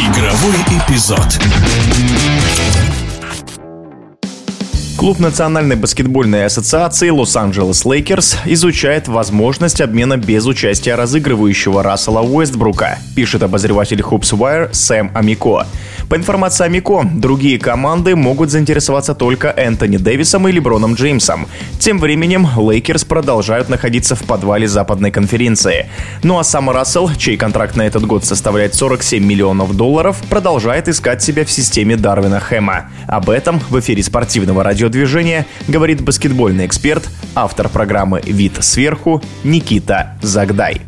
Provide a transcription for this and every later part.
Игровой эпизод. Клуб Национальной баскетбольной ассоциации Лос-Анджелес Лейкерс изучает возможность обмена без участия разыгрывающего Рассела Уэстбрука, пишет обозреватель Hoops Wire Сэм Амико. По информации Амико, другие команды могут заинтересоваться только Энтони Дэвисом и Леброном Джеймсом. Тем временем Лейкерс продолжают находиться в подвале западной конференции. Ну а сам Рассел, чей контракт на этот год составляет 47 миллионов долларов, продолжает искать себя в системе Дарвина Хэма. Об этом в эфире спортивного радио движения говорит баскетбольный эксперт, автор программы «Вид сверху» Никита Загдай.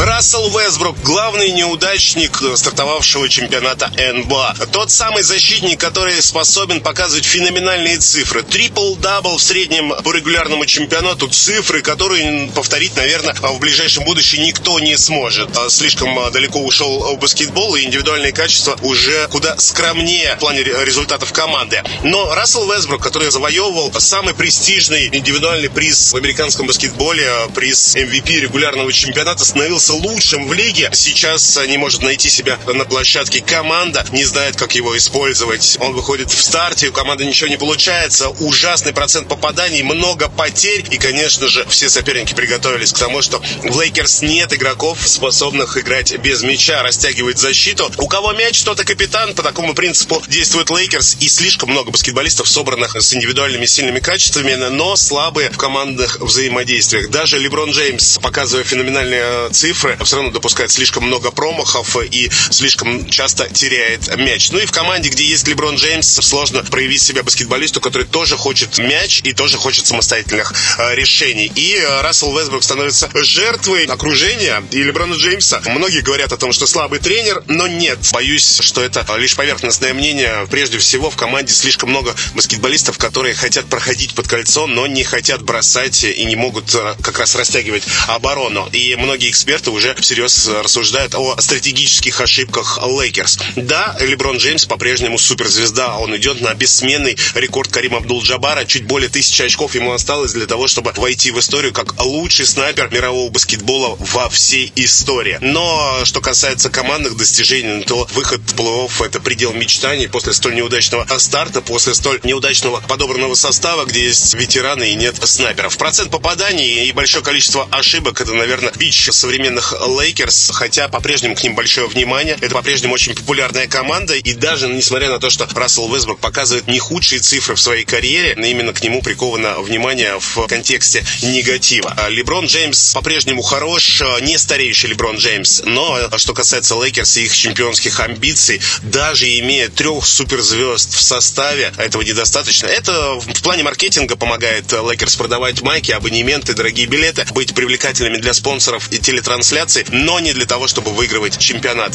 Рассел Вестбрук, главный неудачник стартовавшего чемпионата НБА. Тот самый защитник, который способен показывать феноменальные цифры. Трипл-дабл в среднем по регулярному чемпионату. Цифры, которые повторить, наверное, в ближайшем будущем никто не сможет. Слишком далеко ушел баскетбол, и индивидуальные качества уже куда скромнее в плане результатов команды. Но Рассел Вестбрук, который завоевывал самый престижный индивидуальный приз в американском баскетболе, приз MVP регулярного чемпионата, становился лучшим в лиге. Сейчас не может найти себя на площадке. Команда не знает, как его использовать. Он выходит в старте, у команды ничего не получается. Ужасный процент попаданий, много потерь. И, конечно же, все соперники приготовились к тому, что в Лейкерс нет игроков, способных играть без мяча, растягивать защиту. У кого мяч, тот капитан. По такому принципу действует Лейкерс. И слишком много баскетболистов, собранных с индивидуальными сильными качествами, но слабые в командных взаимодействиях. Даже Леброн Джеймс, показывая феноменальные цифры, цифры, все равно допускает слишком много промахов и слишком часто теряет мяч. Ну и в команде, где есть Леброн Джеймс, сложно проявить себя баскетболисту, который тоже хочет мяч и тоже хочет самостоятельных э, решений. И э, Рассел Вестбрук становится жертвой окружения и Леброна Джеймса. Многие говорят о том, что слабый тренер, но нет. Боюсь, что это лишь поверхностное мнение. Прежде всего, в команде слишком много баскетболистов, которые хотят проходить под кольцо, но не хотят бросать и не могут э, как раз растягивать оборону. И многие эксперты эксперты уже всерьез рассуждают о стратегических ошибках Лейкерс. Да, Леброн Джеймс по-прежнему суперзвезда. Он идет на бессменный рекорд Карима Абдул-Джабара. Чуть более тысячи очков ему осталось для того, чтобы войти в историю как лучший снайпер мирового баскетбола во всей истории. Но что касается командных достижений, то выход в плей-офф – это предел мечтаний после столь неудачного старта, после столь неудачного подобранного состава, где есть ветераны и нет снайперов. Процент попаданий и большое количество ошибок – это, наверное, бич современного современных Лейкерс, хотя по-прежнему к ним большое внимание. Это по-прежнему очень популярная команда, и даже несмотря на то, что Рассел Вестбрук показывает не худшие цифры в своей карьере, но именно к нему приковано внимание в контексте негатива. А Леброн Джеймс по-прежнему хорош, не стареющий Леброн Джеймс, но что касается Лейкерс и их чемпионских амбиций, даже имея трех суперзвезд в составе, этого недостаточно. Это в плане маркетинга помогает Лейкерс продавать майки, абонементы, дорогие билеты, быть привлекательными для спонсоров и телетрансляций трансляции, но не для того, чтобы выигрывать чемпионат.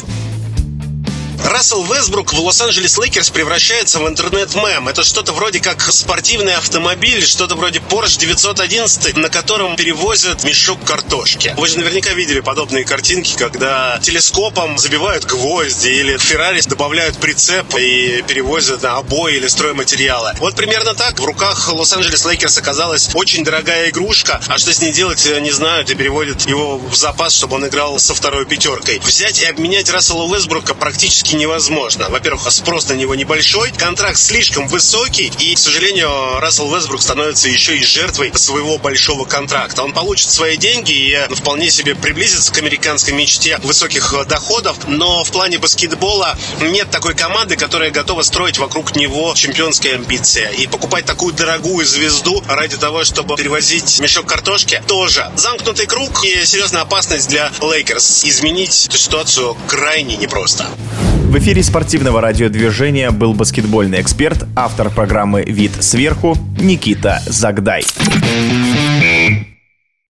Рассел Вестбрук в Лос-Анджелес Лейкерс превращается в интернет-мем. Это что-то вроде как спортивный автомобиль, что-то вроде Porsche 911, на котором перевозят мешок картошки. Вы же наверняка видели подобные картинки, когда телескопом забивают гвозди или Феррари добавляют прицеп и перевозят обои или стройматериалы. Вот примерно так в руках Лос-Анджелес Лейкерс оказалась очень дорогая игрушка, а что с ней делать, не знают и переводят его в запас, чтобы он играл со второй пятеркой. Взять и обменять Рассела Вестбрука практически невозможно. Во-первых, спрос на него небольшой, контракт слишком высокий, и, к сожалению, Рассел Вестбрук становится еще и жертвой своего большого контракта. Он получит свои деньги и вполне себе приблизится к американской мечте высоких доходов, но в плане баскетбола нет такой команды, которая готова строить вокруг него чемпионские амбиции. И покупать такую дорогую звезду ради того, чтобы перевозить мешок картошки, тоже замкнутый круг и серьезная опасность для Лейкерс. Изменить эту ситуацию крайне непросто. В эфире спортивного радиодвижения был баскетбольный эксперт, автор программы «Вид сверху» Никита Загдай.